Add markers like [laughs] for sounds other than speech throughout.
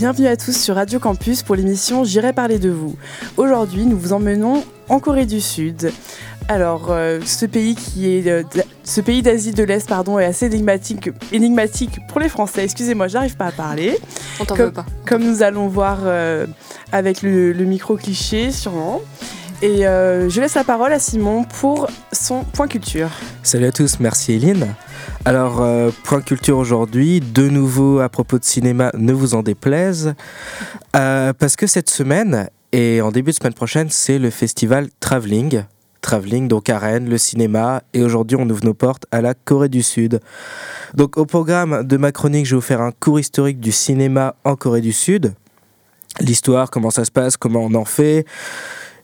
Bienvenue à tous sur Radio Campus pour l'émission J'irai parler de vous. Aujourd'hui, nous vous emmenons en Corée du Sud. Alors, euh, ce pays qui est euh, ce pays d'Asie de l'Est, pardon, est assez énigmatique, énigmatique pour les Français. Excusez-moi, j'arrive pas à parler. On t'en Comme- veut pas. Comme nous allons voir euh, avec le, le micro cliché, sûrement. Et euh, je laisse la parole à Simon pour son point culture. Salut à tous, merci Eline. Alors, euh, point culture aujourd'hui, de nouveau à propos de cinéma, ne vous en déplaise, Euh, parce que cette semaine et en début de semaine prochaine, c'est le festival Travelling. Travelling, donc à Rennes, le cinéma, et aujourd'hui on ouvre nos portes à la Corée du Sud. Donc au programme de ma chronique, je vais vous faire un cours historique du cinéma en Corée du Sud. L'histoire, comment ça se passe, comment on en fait,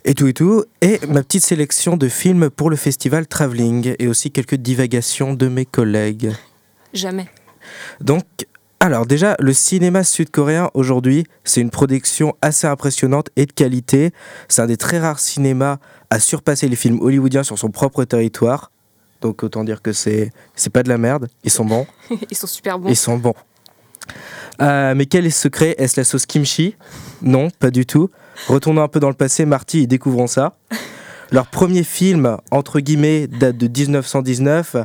et tout et tout. Et ma petite sélection de films pour le festival Travelling et aussi quelques divagations de mes collègues. Jamais. Donc, alors déjà, le cinéma sud-coréen aujourd'hui, c'est une production assez impressionnante et de qualité. C'est un des très rares cinémas à surpasser les films hollywoodiens sur son propre territoire. Donc autant dire que c'est c'est pas de la merde, ils sont bons. [laughs] Ils sont super bons. Ils sont bons. Euh, mais quel est le secret? Est-ce la sauce kimchi? Non, pas du tout. Retournons un peu dans le passé, Marty et découvrons ça. Leur premier film, entre guillemets, date de 1919.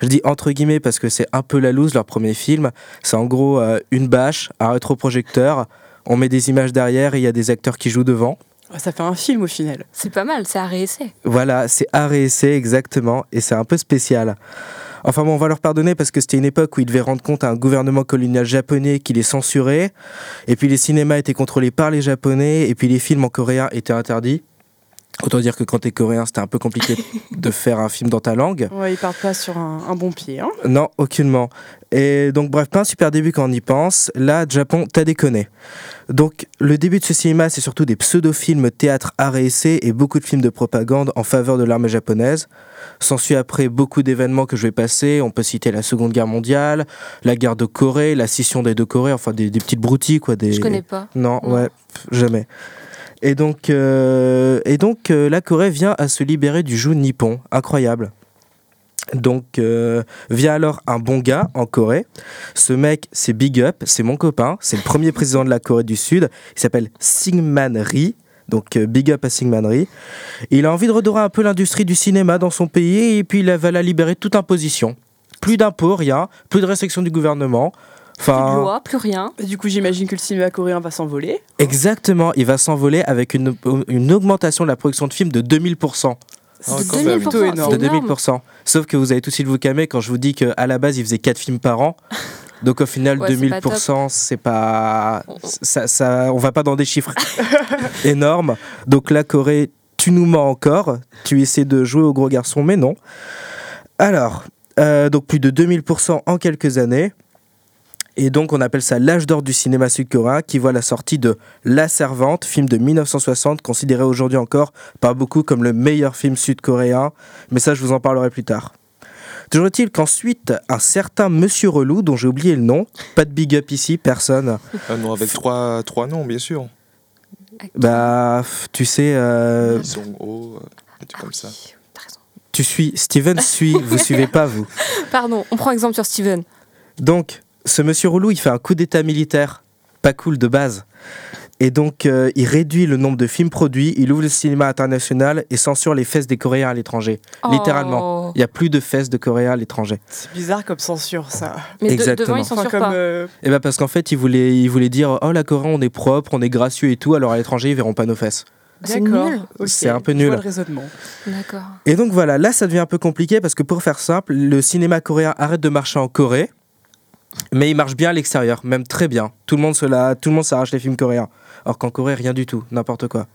Je dis entre guillemets parce que c'est un peu la loose, leur premier film. C'est en gros euh, une bâche, un rétroprojecteur. On met des images derrière et il y a des acteurs qui jouent devant. Ça fait un film au final. C'est pas mal, c'est réessayer. Voilà, c'est art et essai exactement, et c'est un peu spécial. Enfin bon, on va leur pardonner parce que c'était une époque où ils devaient rendre compte à un gouvernement colonial japonais qui les censurait, et puis les cinémas étaient contrôlés par les japonais, et puis les films en coréen étaient interdits. Autant dire que quand t'es coréen, c'était un peu compliqué [laughs] de faire un film dans ta langue. Ouais, ils partent pas sur un, un bon pied. Hein. Non, aucunement. Et donc, bref, pas un super début quand on y pense. Là, Japon, t'as déconné. Donc, le début de ce cinéma, c'est surtout des pseudo-films théâtre, art et essai et beaucoup de films de propagande en faveur de l'armée japonaise. S'ensuit après beaucoup d'événements que je vais passer. On peut citer la Seconde Guerre mondiale, la guerre de Corée, la scission des deux Corées, enfin des, des petites broutilles, quoi. Des... Je connais pas. Non, Non. ouais, pff, jamais. Et donc, euh, et donc euh, la Corée vient à se libérer du joug nippon. Incroyable. Donc, euh, vient alors un bon gars en Corée. Ce mec, c'est Big Up, c'est mon copain, c'est le premier président de la Corée du Sud. Il s'appelle Syngman Rhee. Donc, Big Up à Syngman Rhee. Il a envie de redorer un peu l'industrie du cinéma dans son pays et puis il va la libérer toute imposition. Plus d'impôts, rien, plus de restrictions du gouvernement. Plus Enfin, de loi, plus rien. Et Du coup, j'imagine que le cinéma coréen va s'envoler. Exactement, il va s'envoler avec une, une augmentation de la production de films de 2000%. Ah, de quand même. 2000%, Plutôt énorme. De énorme. 2000%. Sauf que vous avez tous vous calmer quand je vous dis qu'à la base, il faisait 4 films par an. [laughs] Donc au final, Ouais, c'est pas 2000%, c'est pas. Ça, ça, on va pas dans des chiffres [laughs] énormes. Donc la Corée, tu nous mens encore. Tu essaies de jouer au gros garçon, mais non. Alors, euh, donc plus de 2000% en quelques années. Et donc on appelle ça l'âge d'or du cinéma sud-coréen qui voit la sortie de La Servante, film de 1960, considéré aujourd'hui encore par beaucoup comme le meilleur film sud-coréen. Mais ça, je vous en parlerai plus tard. Toujours est-il qu'ensuite, un certain Monsieur Relou, dont j'ai oublié le nom, pas de big up ici, personne, Ah non, avec trois, trois noms, bien sûr. bah, f- tu sais, euh, Ils sont hauts, euh, trucs comme ça. Oui, raison. tu suis, Steven suit, vous suivez pas, vous. [laughs] Pardon, on prend exemple sur Steven. Donc, ce monsieur Relou, il fait un coup d'état militaire, pas cool de base. Et donc, euh, il réduit le nombre de films produits, il ouvre le cinéma international et censure les fesses des Coréens à l'étranger. Littéralement. Oh. Il n'y a plus de fesses de Coréens à l'étranger. C'est bizarre comme censure, ça. Mais de- Exactement. devant, ils Enfin, censurent comme, pas. euh, Et bah parce qu'en fait, il voulait, il voulait dire Oh, la Corée, on est propre, on est gracieux et tout, alors à l'étranger, ils verront pas nos fesses. C'est D'accord. nul. C'est un peu nul. vois le raisonnement. D'accord. Et donc voilà, là, ça devient un peu compliqué parce que pour faire simple, le cinéma coréen arrête de marcher en Corée, mais il marche bien à l'extérieur, même très bien. Tout le monde se la- tout le monde s'arrache les films coréens. Alors qu'en Corée, rien du tout, n'importe quoi.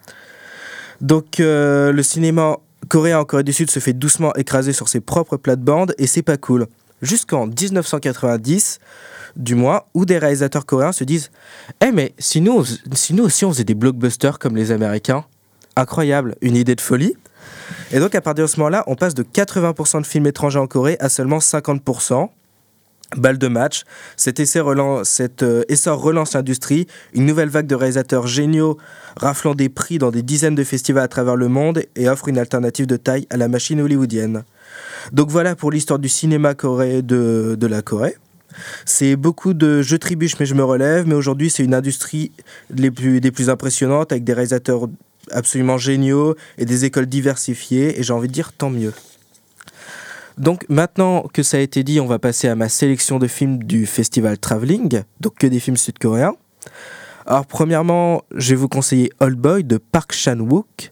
Donc euh, le cinéma coréen en Corée du Sud se fait doucement écraser sur ses propres plates-bandes et c'est pas cool. Jusqu'en 1990, du moins, où des réalisateurs coréens se disent Eh mais si nous, si nous aussi on faisait des blockbusters comme les Américains? Incroyable, une idée de folie. Et donc à partir de ce moment-là, on passe de 80% de films étrangers en Corée à seulement 50%. Balle de match, cet, essai relance, euh, essor relance l'industrie, une nouvelle vague de réalisateurs géniaux raflant des prix dans des dizaines de festivals à travers le monde et offre une alternative de taille à la machine hollywoodienne. Donc voilà pour l'histoire du cinéma coré de, de la Corée. C'est beaucoup de je trébuche mais je me relève, mais aujourd'hui c'est une industrie les plus, des plus impressionnantes avec des réalisateurs absolument géniaux et des écoles diversifiées et j'ai envie de dire tant mieux. Donc maintenant que ça a été dit, on va passer à ma sélection de films du festival Traveling, donc que des films sud-coréens. Alors premièrement, je vais vous conseiller Old Boy de Park Chan-wook.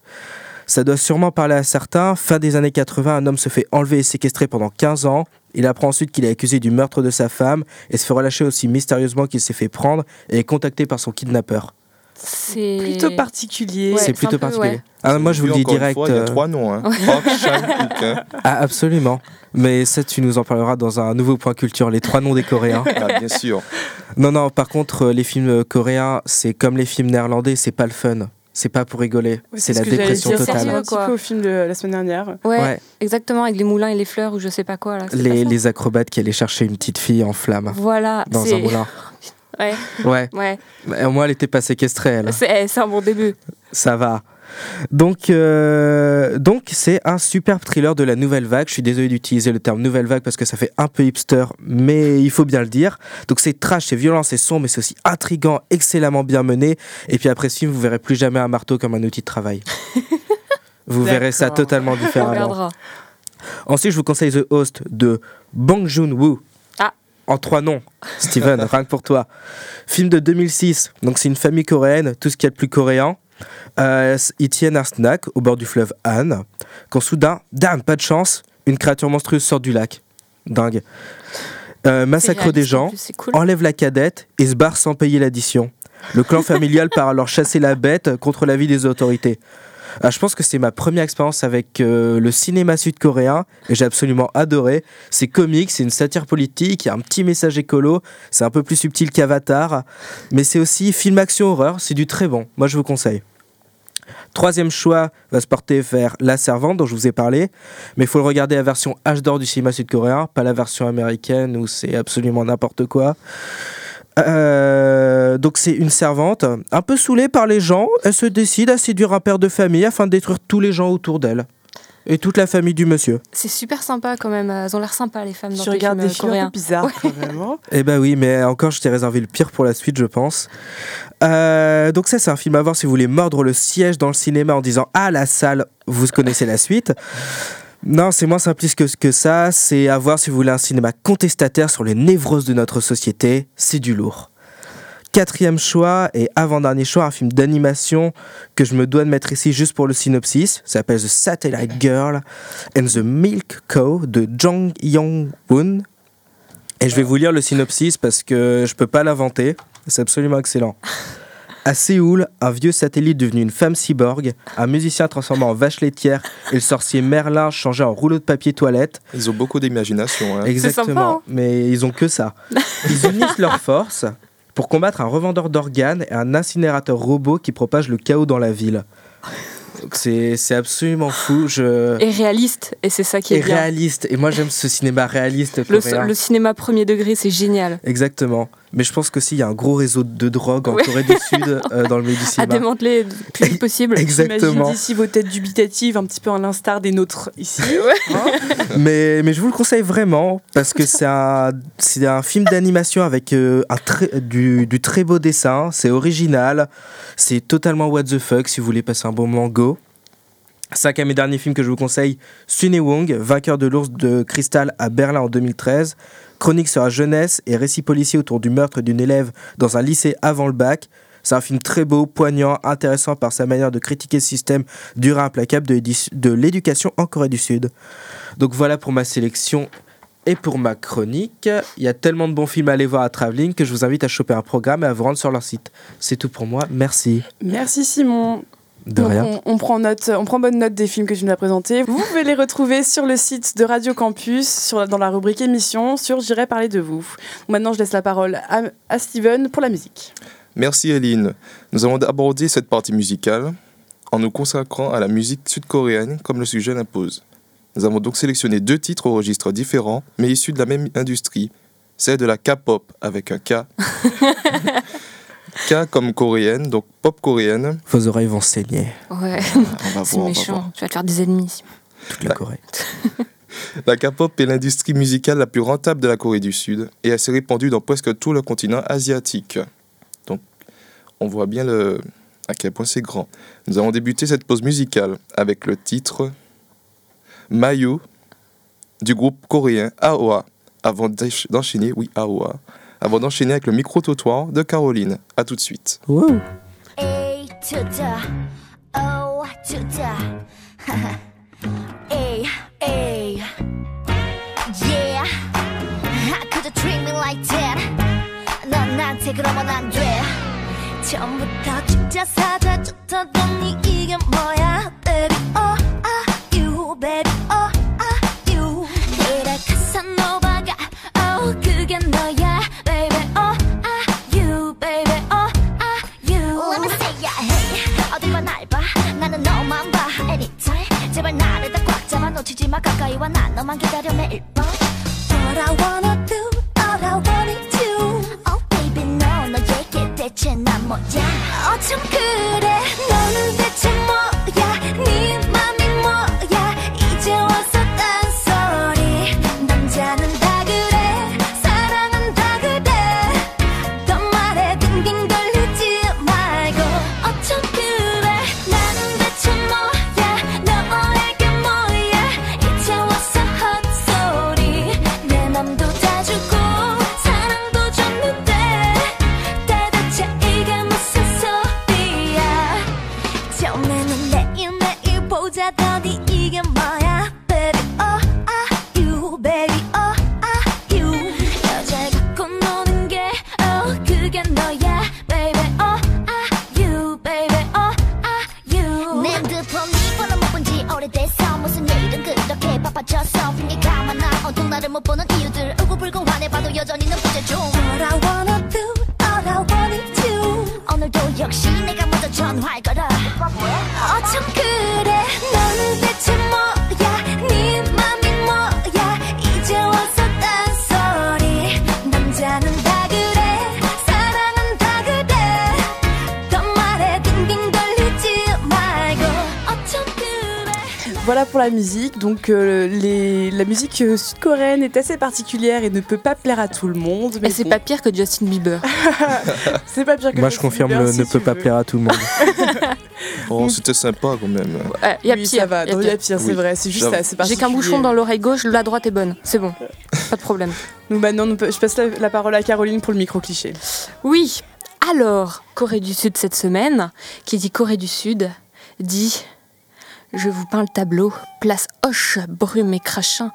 Ça doit sûrement parler à certains. Fin des années 80, un homme se fait enlever et séquestrer pendant 15 ans. Il apprend ensuite qu'il est accusé du meurtre de sa femme et se fait relâcher aussi mystérieusement qu'il s'est fait prendre et est contacté par son kidnappeur. C'est Plutôt particulier. Ouais, c'est c'est plutôt peu, particulier. ouais. Ah, moi, je vous le dis direct. il y a euh, trois noms. Hein. [laughs] Ah, absolument. Mais ça, tu nous en parleras dans un nouveau point culture, les trois noms des Coréens. [laughs] Ah, bien sûr. Non, non, par contre, euh, les films euh, coréens, c'est comme les films néerlandais, c'est pas le fun. C'est pas pour rigoler. Oui, c'est ce la que dépression dire, totale. ressemble un petit peu au film de la semaine dernière. Ouais, Ouais. exactement, avec les moulins et les fleurs ou je sais pas quoi là. c'est Les, pas les acrobates qui allaient chercher une petite fille en flamme Voilà, dans c'est un moulin. [laughs] Ouais, Ouais. ouais. Au moins, elle était pas séquestrée, elle. C'est eh, c'est un bon début. Ça va. Donc, euh, donc c'est un superbe thriller de la nouvelle vague. Je suis désolé d'utiliser le terme nouvelle vague parce que ça fait un peu hipster, mais il faut bien le dire. Donc c'est trash, c'est violent, c'est sombre, mais c'est aussi intrigant, excellemment bien mené. Et puis après ce film, vous verrez plus jamais un marteau comme un outil de travail. [laughs] vous verrez ça totalement différemment. Ensuite, je vous conseille The Host de Bong Joon-woo. En trois noms. Steven, [laughs] rien que pour toi. Film de 2006. Donc, c'est une famille coréenne, tout ce qu'il y a de plus coréen. Euh, ils tiennent un snack au bord du fleuve Han. Quand soudain, dame, pas de chance, une créature monstrueuse sort du lac. Dingue. Euh, massacre des gens, cool. enlève la cadette et se barre sans payer l'addition. Le clan [laughs] familial part alors chasser la bête contre l'avis des autorités. Ah, je pense que c'est ma première expérience avec euh, le cinéma sud-coréen et j'ai absolument adoré. C'est comique, c'est une satire politique, il y a un petit message écolo, c'est un peu plus subtil qu'Avatar, mais c'est aussi film action horreur, c'est du très bon. Moi je vous conseille. Troisième choix va se porter vers La Servante dont je vous ai parlé, mais il faut le regarder la version H d'or du cinéma sud-coréen, pas la version américaine où c'est absolument n'importe quoi. Euh, donc c'est une servante, un peu saoulée par les gens, elle se décide à séduire un père de famille afin de détruire tous les gens autour d'elle. Et toute la famille du monsieur. C'est super sympa quand même. Elles ont l'air sympas les femmes dans Je les regarde films des films un coréens. peu bizarres quand même. hein. Eh bah oui, mais encore, je t'ai réservé le pire pour la suite, je pense. Euh, donc ça, c'est un film à voir si vous voulez mordre le siège dans le cinéma en disant « Ah, la salle, vous connaissez la suite ». Non, c'est moins simpliste que, ça. C'est à voir si vous voulez un cinéma contestataire sur les névroses de notre société. C'est du lourd. Quatrième choix et avant-dernier choix, un film d'animation que je me dois de mettre ici juste pour le synopsis. Ça s'appelle The Satellite Girl and the Milk Co. de Jong Yong-woon. Et je vais vous lire le synopsis parce que je peux pas l'inventer. C'est absolument excellent. À Séoul, un vieux satellite devenu une femme cyborg, un musicien transformé en vache laitière et le sorcier Merlin changé en rouleau de papier toilette. Ils ont beaucoup d'imagination. hein. Exactement. sympa, hein Mais ils ont que ça. Ils unissent leurs forces pour combattre un revendeur d'organes et un incinérateur robot qui propage le chaos dans la ville. Donc C'est absolument fou. Je... Et réaliste. Et c'est ça qui est Et bien. réaliste. Et moi j'aime ce cinéma réaliste le cinéma premier degré, c'est génial. Exactement. Mais je pense qu'aussi il y a un gros réseau de drogue en Ouais. Corée du Sud [laughs] euh, dans le milieu du À cinéma. démanteler le plus vite possible. [laughs] Exactement. D'ici vos têtes dubitatives, un petit peu à l'instar des nôtres ici. [laughs] Mais, mais je vous le conseille vraiment parce que c'est un, un film d'animation avec euh, un très- du, du très beau dessin. C'est original. C'est totalement what the fuck si vous voulez passer un bon moment go. Cinquième et dernier film que je vous conseille, Sune Wong, vainqueur de l'ours de cristal à Berlin en 2013. Chronique sur la jeunesse et récit policier autour du meurtre d'une élève dans un lycée avant le bac. C'est un film très beau, poignant, intéressant par sa manière de critiquer le système dur et implacable de l'éducation en Corée du Sud. Donc voilà pour ma sélection et pour ma chronique. Il y a tellement de bons films à aller voir à Traveling que je vous invite à choper un programme et à vous rendre sur leur site. C'est tout pour moi. Merci. Merci Simon. De Donc, rien. On, on prend note, on prend bonne note des films que tu nous as présentés. Vous [laughs] pouvez les retrouver sur le site de Radio Campus, sur, dans la rubrique émission, sur J'irai parler de vous. Maintenant, je laisse la parole à, à Steven pour la musique. Merci Eline. Nous allons aborder cette partie musicale en nous consacrant à la musique sud-coréenne comme le sujet l'impose. Nous avons donc sélectionné deux titres au registre différents, mais issus de la même industrie. C'est de la K-pop avec un K. [laughs] K comme coréenne, donc pop coréenne. Vos oreilles vont saigner, Ouais, c'est [laughs] voir. méchant. Tu vas te faire des ennemis. toute la Bah. Corée. [laughs] La K-pop est l'industrie musicale la plus rentable de la Corée du Sud et elle s'est répandue dans presque tout le continent asiatique. Donc, on voit bien le, à quel point c'est grand. Nous avons débuté cette pause musicale avec le titre Mayu du groupe coréen AOA avant d'ench- d'enchaîner, oui, AOA, avant d'enchaîner avec le micro-trottoir de Caroline. À tout de suite. Wow. A to the O to the A A Yeah How could you treat me like that 넌 나한테 그러면 안돼 처음부터 진짜 사다줬더니 이게 뭐야 Baby oh ah you baby oh ah you 그래 카사노바가 oh 그게 너야 제발 나를 다 꽉 잡아 놓치지 마. 가까이 와난 너만 기다려 매일 밤. All I wanna do all I wanna do. Oh baby no 너에게 대체 난 뭐야? 어쩜 그래? 너는 대체 뭐야? 네 봐도 여전히 는 부재중 All I wanna do all I wanna do 오늘도 역시 내가 Voilà pour la musique. Donc euh, les- la musique euh, sud-coréenne est assez particulière et ne peut pas plaire à tout le monde. Mais c'est bon, pas pire que Justin Bieber. [laughs] c'est pas pire que Moi, je confirme, Bieber, le si ne peut pas plaire à tout le monde. [laughs] Oh, c'était sympa quand même. Ouais, y a oui, pire. ça va. il y a pire. c'est Oui, vrai. C'est juste assez J'ai qu'un bouchon dans l'oreille gauche, la droite est bonne. C'est bon. [laughs] Pas de problème. Donc maintenant, nous peut- je passe la, la parole à Caroline pour le micro cliché. Oui. Alors, Corée du Sud cette semaine, qui dit Corée du Sud, dit Je vous peins le tableau, place Hoche, brume et crachin,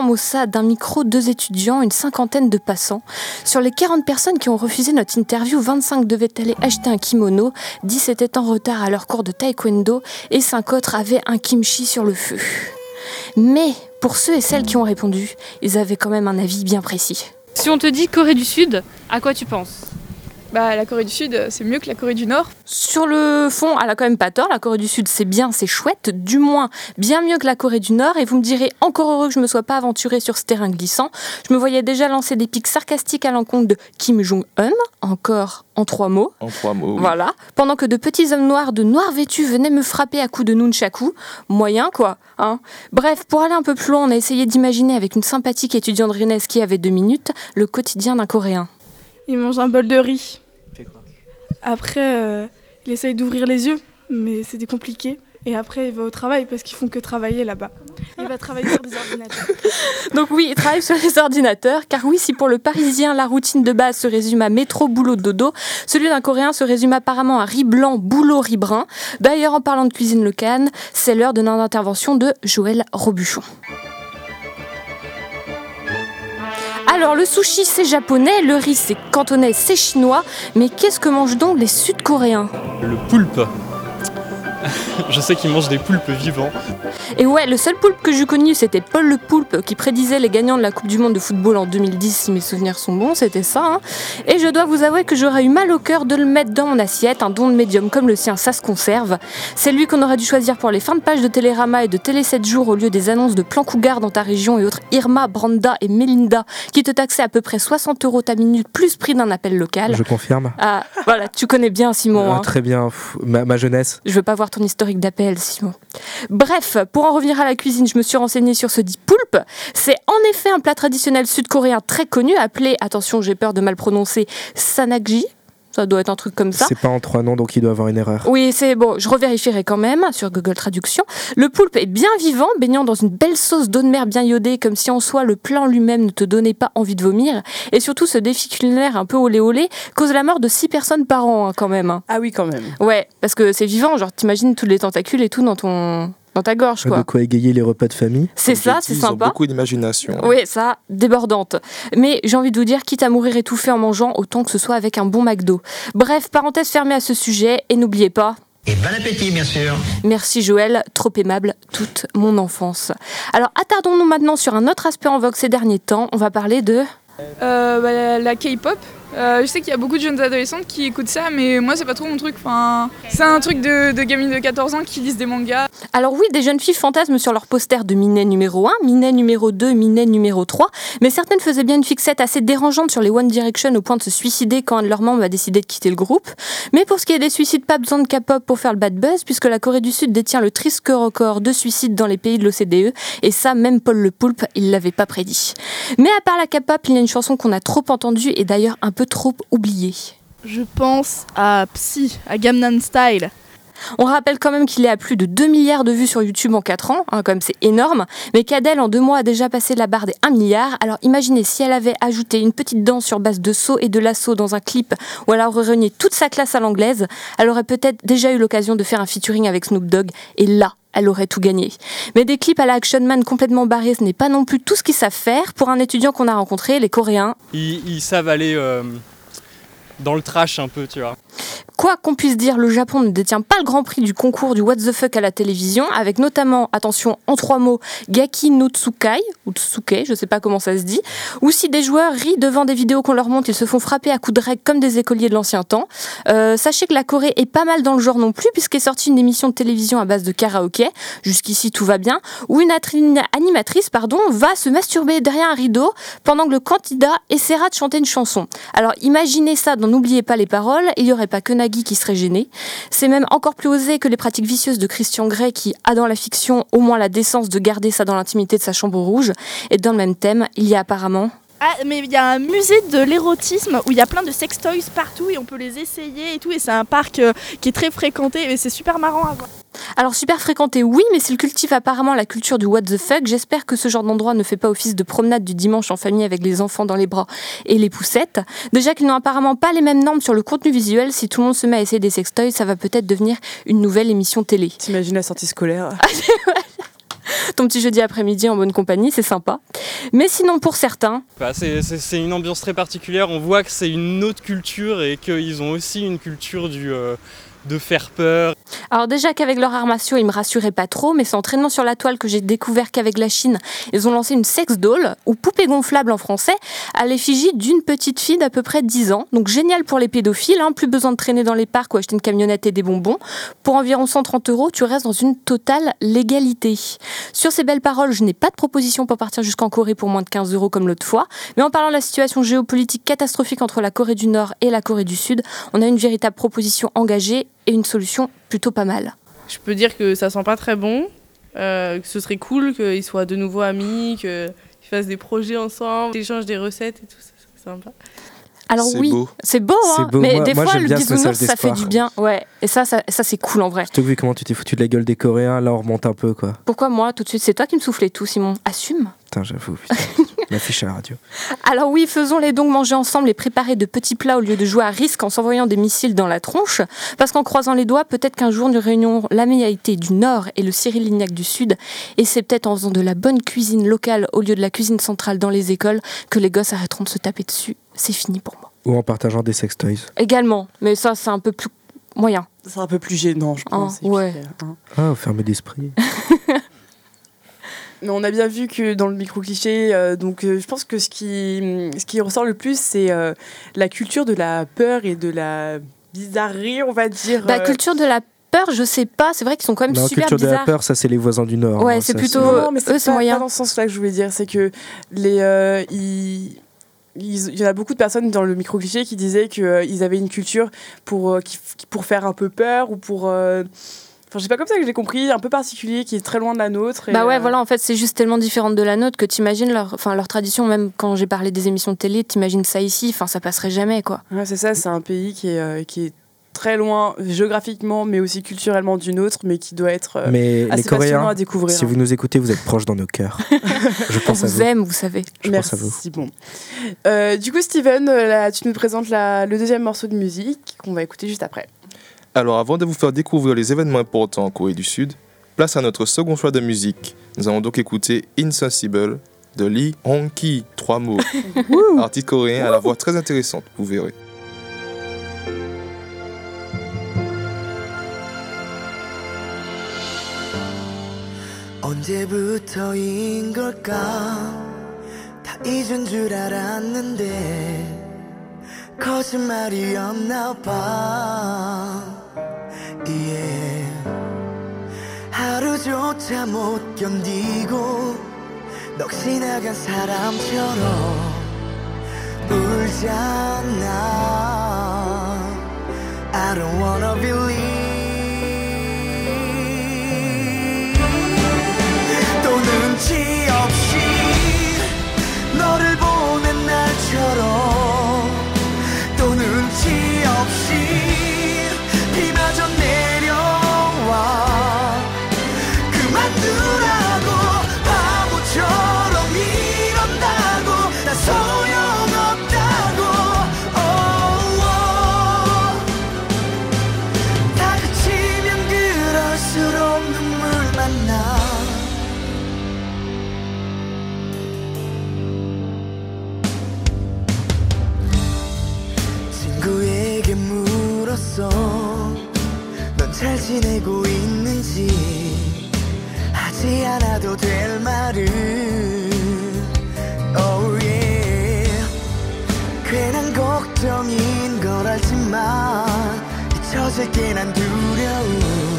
maussade, d'un micro, deux étudiants, une cinquantaine de passants. Sur les 40 personnes qui ont refusé notre interview, 25 devaient aller acheter un kimono, 10 étaient en retard à leur cours de taekwondo et 5 autres avaient un kimchi sur le feu. Mais pour ceux et celles qui ont répondu, ils avaient quand même un avis bien précis. Si on te dit Corée du Sud, à quoi tu penses? Bah, la Corée du Sud, euh, c'est mieux que la Corée du Nord. Sur le fond, elle a quand même pas tort. La Corée du Sud, c'est bien, c'est chouette. Du moins, bien mieux que la Corée du Nord. Et vous me direz, encore heureux que je me sois pas aventurée sur ce terrain glissant. Je me voyais déjà lancer des pics sarcastiques à l'encontre de Kim Jong-un, encore en trois mots. En trois mots. oui. Voilà. Pendant que de petits hommes noirs de noirs vêtus venaient me frapper à coups de nunchaku. Moyen, quoi. Hein. Bref, pour aller un peu plus loin, on a essayé d'imaginer avec une sympathique étudiante rennaise qui avait deux minutes le quotidien d'un Coréen. Il mange un bol de riz. Après, euh, il essaye d'ouvrir les yeux, mais c'était compliqué. Et après, il va au travail parce qu'ils font que travailler là-bas. Il va travailler sur des ordinateurs. [laughs] Donc oui, il travaille sur les ordinateurs, car oui, si pour le Parisien, la routine de base se résume à métro, boulot, dodo, celui d'un Coréen se résume apparemment à riz blanc, boulot, riz brun. D'ailleurs, en parlant de cuisine locale, c'est l'heure de notre intervention de Joël Robuchon. Alors, le sushi, c'est japonais, le riz, c'est cantonais, c'est chinois, mais qu'est-ce que mangent donc les Sud-Coréens? Le poulpe. [laughs] je sais qu'ils mangent des poulpes vivants. Et ouais, le seul poulpe que j'ai connu, c'était Paul le Poulpe qui prédisait les gagnants de la Coupe du Monde de football en 2010, si mes souvenirs sont bons, c'était ça. hein. Et je dois vous avouer que j'aurais eu mal au cœur de le mettre dans mon assiette, un don de médium comme le sien, ça se conserve. C'est lui qu'on aurait dû choisir pour les fins de page de Télérama et de Télé 7 jours au lieu des annonces de plan Cougar dans ta région et autres Irma, Branda et Melinda qui te taxaient à peu près 60 euros ta minute plus prix d'un appel local. Je confirme. Ah, voilà, tu connais bien Simon. Ah, hein. très bien, Pff, ma, ma jeunesse. Je veux pas voir ton historique d'appel, Simon. Bref, pour en revenir à la cuisine, je me suis renseignée sur ce dit poulpe. C'est en effet un plat traditionnel sud-coréen très connu appelé, attention, j'ai peur de mal prononcer, sanakji. Ça doit être un truc comme ça. C'est pas en trois noms, donc il doit avoir une erreur. Oui, c'est bon, je revérifierai quand même sur Google Traduction. Le poulpe est bien vivant, baignant dans une belle sauce d'eau de mer bien iodée, comme si en soi le plat en lui-même ne te donnait pas envie de vomir. Et surtout, ce défi culinaire un peu olé olé cause la mort de 6 personnes par an, hein, quand même. hein. Ah oui, quand même. Ouais, parce que c'est vivant, genre t'imagines tous les tentacules et tout dans ton dans ta gorge, De quoi. quoi égayer les repas de famille. C'est ça, c'est dit, Ils ont sympa. beaucoup d'imagination. Oui, ça, débordante. Mais j'ai envie de vous dire, quitte à mourir étouffé en mangeant, autant que ce soit avec un bon McDo. Bref, parenthèse fermée à ce sujet, et n'oubliez pas, Et bon appétit, bien sûr. Merci Joël, trop aimable toute mon enfance. Alors attardons-nous maintenant sur un autre aspect en vogue ces derniers temps. On va parler de... Euh, bah, la, la K-pop. Euh, je sais qu'il y a beaucoup de jeunes adolescentes qui écoutent ça, mais moi c'est pas trop mon truc. Enfin, c'est un truc de, de gamines de 14 ans qui lisent des mangas. Alors oui, des jeunes filles fantasment sur leur poster de Minet numéro 1, Minet numéro 2, Minet numéro 3, mais certaines faisaient bien une fixette assez dérangeante sur les One Direction au point de se suicider quand un de leurs membres a décidé de quitter le groupe. Mais pour ce qui est des suicides, pas besoin de K-pop pour faire le bad buzz, puisque la Corée du Sud détient le triste record de suicides dans les pays de l'OCDE, et ça, même Paul le Poulpe, il l'avait pas prédit. Mais à part la K-pop, il y a une chanson qu'on a trop entendue et d'ailleurs un peu trop oubliée. Je pense à Psy, à Gamnan Style. On rappelle quand même qu'il est à plus de 2 milliards de vues sur YouTube en 4 ans, hein, comme c'est énorme, mais qu'Adèle en 2 mois a déjà passé la barre des 1 milliard. Alors imaginez si elle avait ajouté une petite danse sur base de saut et de lasso dans un clip, ou elle aurait renié toute sa classe à l'anglaise, elle aurait peut-être déjà eu l'occasion de faire un featuring avec Snoop Dogg, et là, elle aurait tout gagné. Mais des clips à la Action Man complètement barrés, ce n'est pas non plus tout ce qu'ils savent faire. Pour un étudiant qu'on a rencontré, les Coréens, Ils, ils savent aller euh, dans le trash un peu, tu vois. Quoi qu'on puisse dire, le Japon ne détient pas le grand prix du concours du What the fuck à la télévision, avec notamment, attention, en trois mots, Gaki no Tsukai, ou Tsuke, je sais pas comment ça se dit, ou si des joueurs rient devant des vidéos qu'on leur montre, ils se font frapper à coups de règle comme des écoliers de l'ancien temps. Euh, sachez que la Corée est pas mal dans le genre non plus, puisqu'est sortie une émission de télévision à base de karaoké, jusqu'ici tout va bien, où une atri- animatrice pardon, va se masturber derrière un rideau pendant que le candidat essaiera de chanter une chanson. Alors imaginez ça, dans N'oubliez pas les paroles, il n'y aurait pas que Qui serait gêné. C'est même encore plus osé que les pratiques vicieuses de Christian Grey qui a dans la fiction au moins la décence de garder ça dans l'intimité de sa chambre rouge. Et dans le même thème, il y a apparemment Ah, mais il y a un musée de l'érotisme où il y a plein de sex toys partout et on peut les essayer et tout. Et c'est un parc euh, qui est très fréquenté et c'est super marrant à voir. Alors super fréquenté, oui, mais s'il cultive apparemment la culture du what the fuck, j'espère que ce genre d'endroit ne fait pas office de promenade du dimanche en famille avec les enfants dans les bras et les poussettes. Déjà qu'ils n'ont apparemment pas les mêmes normes sur le contenu visuel, si tout le monde se met à essayer des sextoys, ça va peut-être devenir une nouvelle émission télé. T'imagines la sortie scolaire [laughs] Ton petit jeudi après-midi en bonne compagnie, c'est sympa. Mais sinon pour certains, Bah, c'est une ambiance très particulière. On voit que c'est une autre culture et qu'ils ont aussi une culture du, euh, de faire peur. Alors déjà qu'avec leur armatio, ils me rassuraient pas trop, mais c'est en traînant sur la toile que j'ai découvert qu'avec la Chine, ils ont lancé une sex doll, ou poupée gonflable en français, à l'effigie d'une petite fille d'à peu près 10 ans. Donc génial pour les pédophiles, hein, plus besoin de traîner dans les parcs ou acheter une camionnette et des bonbons. Pour environ 130 euros, tu restes dans une totale légalité. Sur ces belles paroles, je n'ai pas de proposition pour partir jusqu'en Corée pour moins de 15 euros comme l'autre fois, mais en parlant de la situation géopolitique catastrophique entre la Corée du Nord et la Corée du Sud, on a une véritable proposition engagée et une solution plutôt pas mal. Je peux dire que ça sent pas très bon, euh, que ce serait cool qu'ils soient de nouveau amis, qu'ils fassent des projets ensemble, qu'ils échangent des recettes et tout, ça serait sympa. Alors C'est oui, c'est beau, hein, C'est beau. mais Moi- des moi, fois le bisounours ça fait du bien, ouais. Et ça, ça, ça, c'est cool en vrai. Surtout vu comment tu t'es foutu de la gueule des Coréens, là on remonte un peu quoi. Pourquoi moi tout de suite C'est toi qui me soufflais tout, Simon? Assume. Putain, j'avoue. [laughs] L'affiche à la radio. Alors oui, faisons-les donc manger ensemble et préparer de petits plats au lieu de jouer à risque en s'envoyant des missiles dans la tronche. Parce qu'en croisant les doigts, peut-être qu'un jour nous réunions l'amérialité du Nord et le Cyril Lignac du Sud. Et c'est peut-être en faisant de la bonne cuisine locale au lieu de la cuisine centrale dans les écoles que les gosses arrêteront de se taper dessus. C'est fini pour moi. Ou en partageant des sextoys. Également, mais ça c'est un peu plus moyen. C'est un peu plus gênant, je pense. Ah, ouais. puis, euh, hein. Ah, fermé d'esprit. [laughs] Mais on a bien vu que dans le micro-cliché, euh, donc euh, je pense que ce qui, ce qui ressort le plus, c'est euh, la culture de la peur et de la bizarrerie, on va dire. Bah, euh, culture de la peur, je sais pas. C'est vrai qu'ils sont quand même Non, super culture de la peur, ça c'est les voisins du Nord. Ouais, hein, c'est plutôt- Non, mais c'est eux, c'est pas, moyen. pas dans ce sens-là que je voulais dire. C'est que les, euh, ils- il y en a beaucoup de personnes dans le micro-cliché qui disaient qu'ils avaient une culture pour, euh, qui- pour faire un peu peur ou pour. euh, Enfin, c'est pas comme ça que j'ai compris, un peu particulier, qui est très loin de la nôtre. et, Bah ouais, euh, voilà, en fait, c'est juste tellement différent de la nôtre que t'imagines leur, enfin, leur tradition, même quand j'ai parlé des émissions de télé, t'imagines ça ici, enfin, ça passerait jamais, quoi. Ouais, c'est ça, c'est un pays qui est, euh, qui est très loin géographiquement, mais aussi culturellement du nôtre, mais qui doit être euh, Mais les assez Coréens, à découvrir. si hein. vous nous écoutez, vous êtes proches dans nos cœurs. [laughs] Je On pense à vous vous. aime, vous savez. Je pense à vous. Merci. Bon. Euh, du coup, Steven, là, tu nous présentes la- le deuxième morceau de musique qu'on va écouter juste après. Alors, avant de vous faire découvrir les événements importants en Corée du Sud, place à notre second choix de musique. Nous allons donc écouter Insensible de Lee Hong-ki, trois mots. [laughs] Artiste coréen à la voix très intéressante, vous verrez. 언제부터인 걸까 다 잊은 줄 알았는데 거짓말이었나 봐 Yeah. 하루조차 못 견디고 넋이 나간 사람처럼 울잖아 I don't wanna believe 눈물 만 나. 친구에게 물었어. 넌 잘 지내고 있는지. 하지 않아도 될 말을 oh yeah. 괜한 걱정인 걸 알지만 잊혀질 게 난 두려운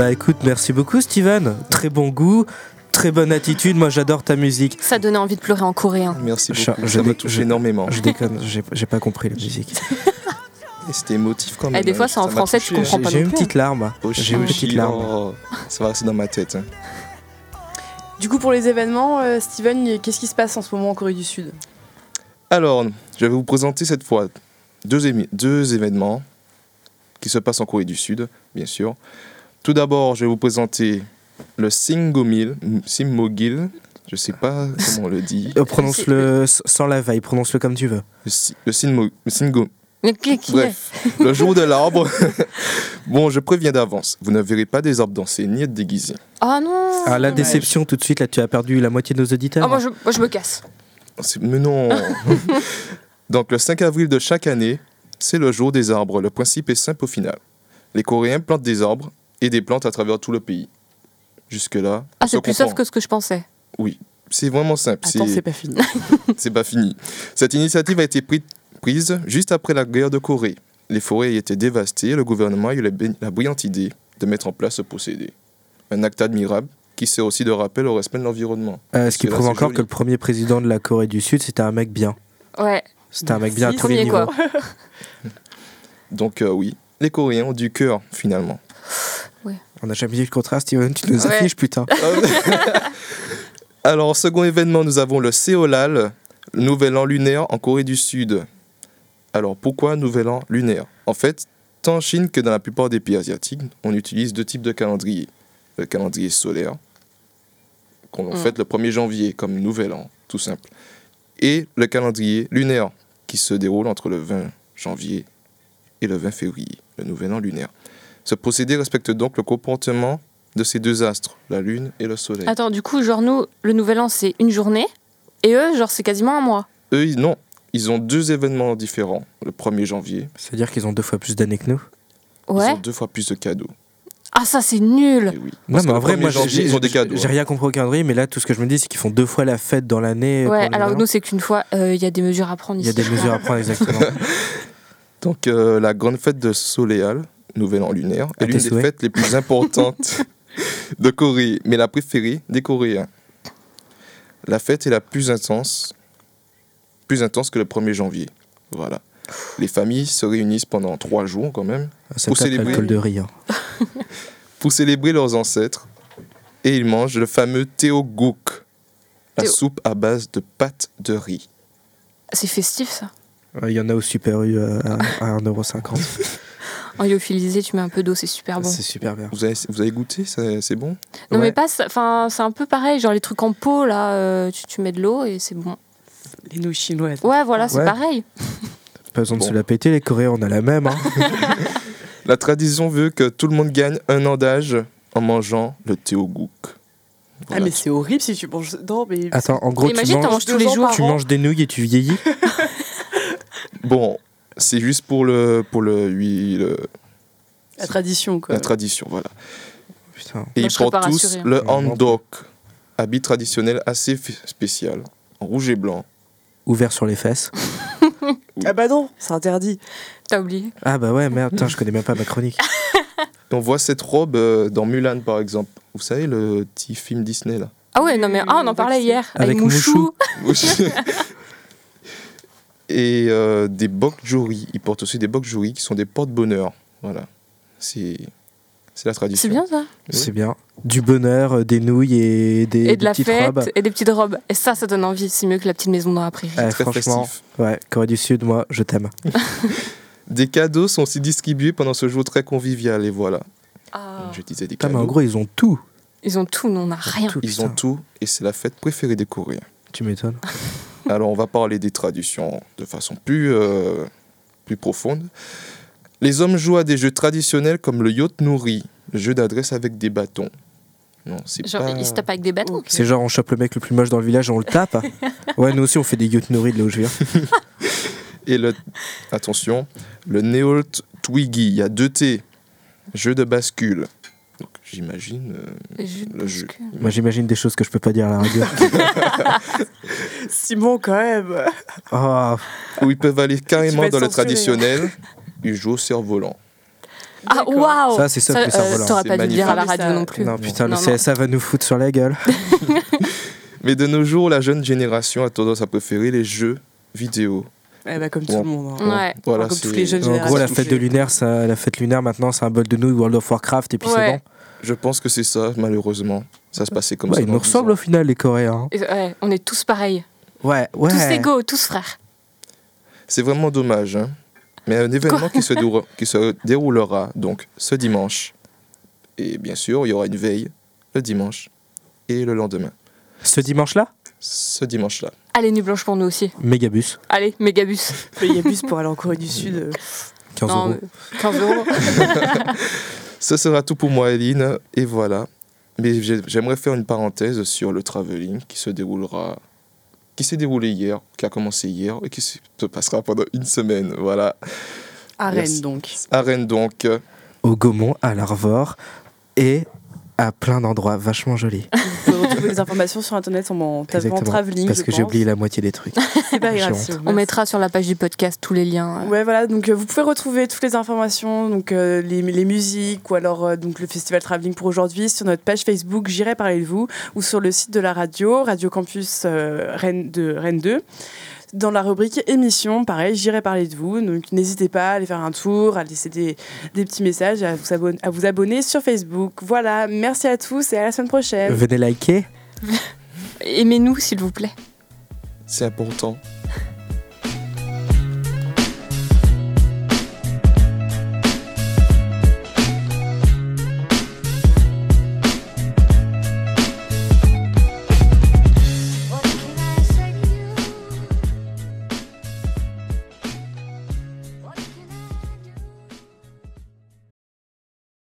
Bah écoute, merci beaucoup Steven. Très bon goût, très bonne attitude. Moi j'adore ta musique. Ça donnait envie de pleurer en coréen. Merci Je- beaucoup, je ça m'a touché énormément. Je déconne, j'ai pas compris la musique. [laughs] Et C'était émotif quand Eh, même. des fois, hein, c'est en français, tu comprends hein. pas J'ai une petite larme. J'ai une petite larme. ça va rester dans ma tête. hein. Du coup, pour les événements, euh, Steven, qu'est-ce qui se passe en ce moment en Corée du Sud? Alors, je vais vous présenter cette fois deux événements qui se passent en Corée du Sud, bien sûr. Tout d'abord, je vais vous présenter le Singomil, Simmogil, je sais pas comment on le dit. Euh, Prononce-le sans la veille, prononce-le comme tu veux. Le, si- le Sinmo- le Singo- Bref, le jour de l'arbre. [laughs] bon, je préviens d'avance, vous ne verrez pas des arbres danser ni être déguisés. Ah non Ah, la déception tout de suite, là tu as perdu la moitié de nos auditeurs. Ah, moi, je, moi, je me casse. C'est- Mais non [laughs] Donc le 5 avril de chaque année, c'est le jour des arbres. Le principe est simple au final. Les Coréens plantent des arbres et des plantes à travers tout le pays. Jusque-là. Ah, c'est plus comprend. que ce que je pensais. Oui, c'est vraiment simple. Attends, c'est pas fini. [laughs] c'est pas fini. Cette initiative a été pri- prise juste après la guerre de Corée. Les forêts y étaient dévastées et le gouvernement a eu la, brillante idée de mettre en place ce procédé. Un acte admirable qui sert aussi de rappel au respect de l'environnement. Euh, ce qui prouve encore joli. que le premier président de la Corée du Sud, c'était un mec bien. Ouais. C'était un mec bien à tous les Premier, niveaux. quoi. [laughs] Donc euh, oui, les Coréens ont du cœur finalement. On n'a jamais dit le contraire, Steven. Tu nous Ouais. affiches, putain. [laughs] Alors, second événement, nous avons le Seolal, le nouvel an lunaire en Corée du Sud. Alors, pourquoi nouvel an lunaire? En fait, tant en Chine que dans la plupart des pays asiatiques, on utilise deux types de calendrier. Le calendrier solaire, qu'on Mm. fête le 1er janvier comme nouvel an, tout simple. Et le calendrier lunaire, qui se déroule entre le 20 janvier et le 20 février, le nouvel an lunaire. Ce procédé respecte donc le comportement de ces deux astres, la lune et le soleil. Attends, du coup, genre, nous, le nouvel an, c'est une journée. Et eux, genre, c'est quasiment un mois. Eux, ils, non, ils ont deux événements différents. Le 1er janvier, C'est-à-dire qu'ils ont deux fois plus d'années que nous? Ouais. ils ont deux fois plus de cadeaux. Ah, ça, c'est nul. Et oui. Non, Parce mais que en le vrai, 1er moi, janvier, j'ai ils ont des cadeaux. j'ai hein. rien compris au calendrier, mais là, tout ce que je me dis, c'est qu'ils font deux fois la fête dans l'année. pour Ouais, le alors Nouvel nous, c'est qu'une fois, euh, il y a des mesures à prendre Il y a des mesures à prendre [laughs] exactement. Donc, euh, la grande fête de Soleil, Nouvel An lunaire, est l'une des souhaits. fêtes les plus importantes [laughs] de Corée, mais la préférée des Coréens. La fête est la plus intense, plus intense que le 1er janvier. Voilà. Les familles se réunissent pendant trois jours quand même Ça Pour célébrer. de riz. hein. [laughs] pour célébrer leurs ancêtres et ils mangent le fameux teoguk, la soupe à base de pâtes de riz. C'est festif, ça. Ouais, Il y en a au Super U euh, à, à 1,50€. [laughs] En lyophilisé, tu mets un peu d'eau, c'est super bon. C'est super bien. Vous avez, vous avez goûté C'est bon? Non, Ouais. mais pas, enfin, c'est un peu pareil, genre les trucs en pot, là, euh, tu, tu mets de l'eau et c'est bon. Les nouilles chinoises. Ouais, voilà, c'est Ouais. pareil. Pas besoin de Bon. se la péter, les Coréens, on a la même. hein. [laughs] La tradition veut que tout le monde gagne un an d'âge en mangeant le teoguk. Ah, mais c'est horrible si tu manges. Non, mais. Attends, en gros, tu Imagine, t'en manges, manges tous les jours. tu an. manges des nouilles et tu vieillis? [laughs] Bon, c'est juste pour le pour le oui, le- La tradition, quoi. la tradition, voilà. Putain. Et Moi, ils portent tous rassurée. le handok, habit traditionnel assez spécial, en rouge et blanc. Ouvert sur les fesses. [laughs] Ah bah non, c'est interdit. T'as oublié. Ah bah ouais, merde, putain, je connais même pas ma chronique. [laughs] On voit cette robe euh, dans Mulan, par exemple. Vous savez, le petit film Disney, là. Ah ouais, non, mais ah, on en parlait hier. Avec, Avec Mouchou. [laughs] et euh, des bokjori. Ils portent aussi des bokjori qui sont des porte-bonheur. Voilà. C'est c'est la tradition. C'est bien ça. C'est bien. Du bonheur, euh, des nouilles et des, Et des de la petites fête robes. et des petites robes. Et ça, ça donne envie. C'est mieux que la petite maison dans la prairie. Très franchement, festif. ouais, Corée du Sud, moi, je t'aime. [laughs] [laughs] Des cadeaux sont aussi distribués pendant ce jour très convivial. Et voilà. Ah. Je disais des Putain, mais cadeaux. en gros, ils ont tout. Ils ont tout, nous on n'a rien. Tout, Ils putain. ont tout et c'est la fête préférée des Coréens. Tu m'étonnes. [laughs] Alors, on va parler des traditions de façon plus, euh, plus profonde. Les hommes jouent à des jeux traditionnels comme le yacht nourri, le jeu d'adresse avec des bâtons. Non, c'est Genre, pas... ils se tapent avec des bâtons. C'est genre, on chope le mec le plus moche dans le village et on le tape. [laughs] ouais, nous aussi, on fait des yachts nourris de là où je viens. [laughs] Et le... Attention, le Neolt Twiggy, il y a deux T. Jeu de bascule. Donc, j'imagine euh. Moi, j'imagine des choses que je peux pas dire à la radio. [laughs] Simon, quand même. Où ils peuvent aller carrément dans le censuré, traditionnel. Ils jouent au cerf-volant. Ah, waouh ça, c'est ça, le euh, cerf-volant. T'aurais C'est pas dû le dire à la radio Ça- non plus. Non, putain, Non, le non. CSA va nous foutre sur la gueule. [laughs] Mais de nos jours, la jeune génération a tendance à préférer les jeux vidéo. Eh bah, comme tout Bon. le monde. hein. Ouais. Voilà, Comme toutes les jeunes En gros, la fête de lunaire, ça, la fête lunaire maintenant, c'est un bol de nouilles World of Warcraft et puis Ouais. c'est bon. Je pense que c'est ça, malheureusement. Ça se passait comme Ouais, ça. ils nous 10 ressemblent au final, les Coréens. Et, ouais, on est tous pareils. Ouais, ouais. Tous égaux, tous frères. C'est vraiment dommage. hein. Mais un événement qui se, déroule- qui se déroulera donc ce dimanche. Et bien sûr, il y aura une veille le dimanche et le lendemain. Ce dimanche-là, Ce dimanche-là. Allez, nuit blanche pour nous aussi. Mégabus, Allez, mégabus. Il y a bus pour aller en Corée du Sud. euh, [laughs] 15 Non, euros. mais 15 euros. [laughs] Ce sera tout pour moi, Eline. Et voilà. Mais j'ai- j'aimerais faire une parenthèse sur le travelling qui se déroulera. qui s'est déroulé hier, qui a commencé hier et qui se se passera pendant une semaine. Voilà. À Rennes, Merci. donc. À Rennes, donc. Au Gaumont, à l'Arvor, et à plein d'endroits vachement jolis. [laughs] Retrouver les informations sur internet en tapant travelling. Parce que j'ai oublié la moitié des trucs. [laughs] C'est pas grave. J'ai honte. On mettra sur la page du podcast tous les liens. Ouais, voilà, donc euh, vous pouvez retrouver toutes les informations, donc euh, les, les musiques ou alors euh, donc le festival travelling pour aujourd'hui sur notre page Facebook J'irai parler de vous ou sur le site de la radio, Radio Campus euh, Rennes, de Rennes 2. Dans la rubrique émission, pareil, j'irai parler de vous. Donc n'hésitez pas à aller faire un tour, à laisser des, des petits messages, à vous, abonner, à vous abonner sur Facebook. Voilà, merci à tous et à la semaine prochaine. Venez liker. [laughs] Aimez-nous, s'il vous plaît. C'est important.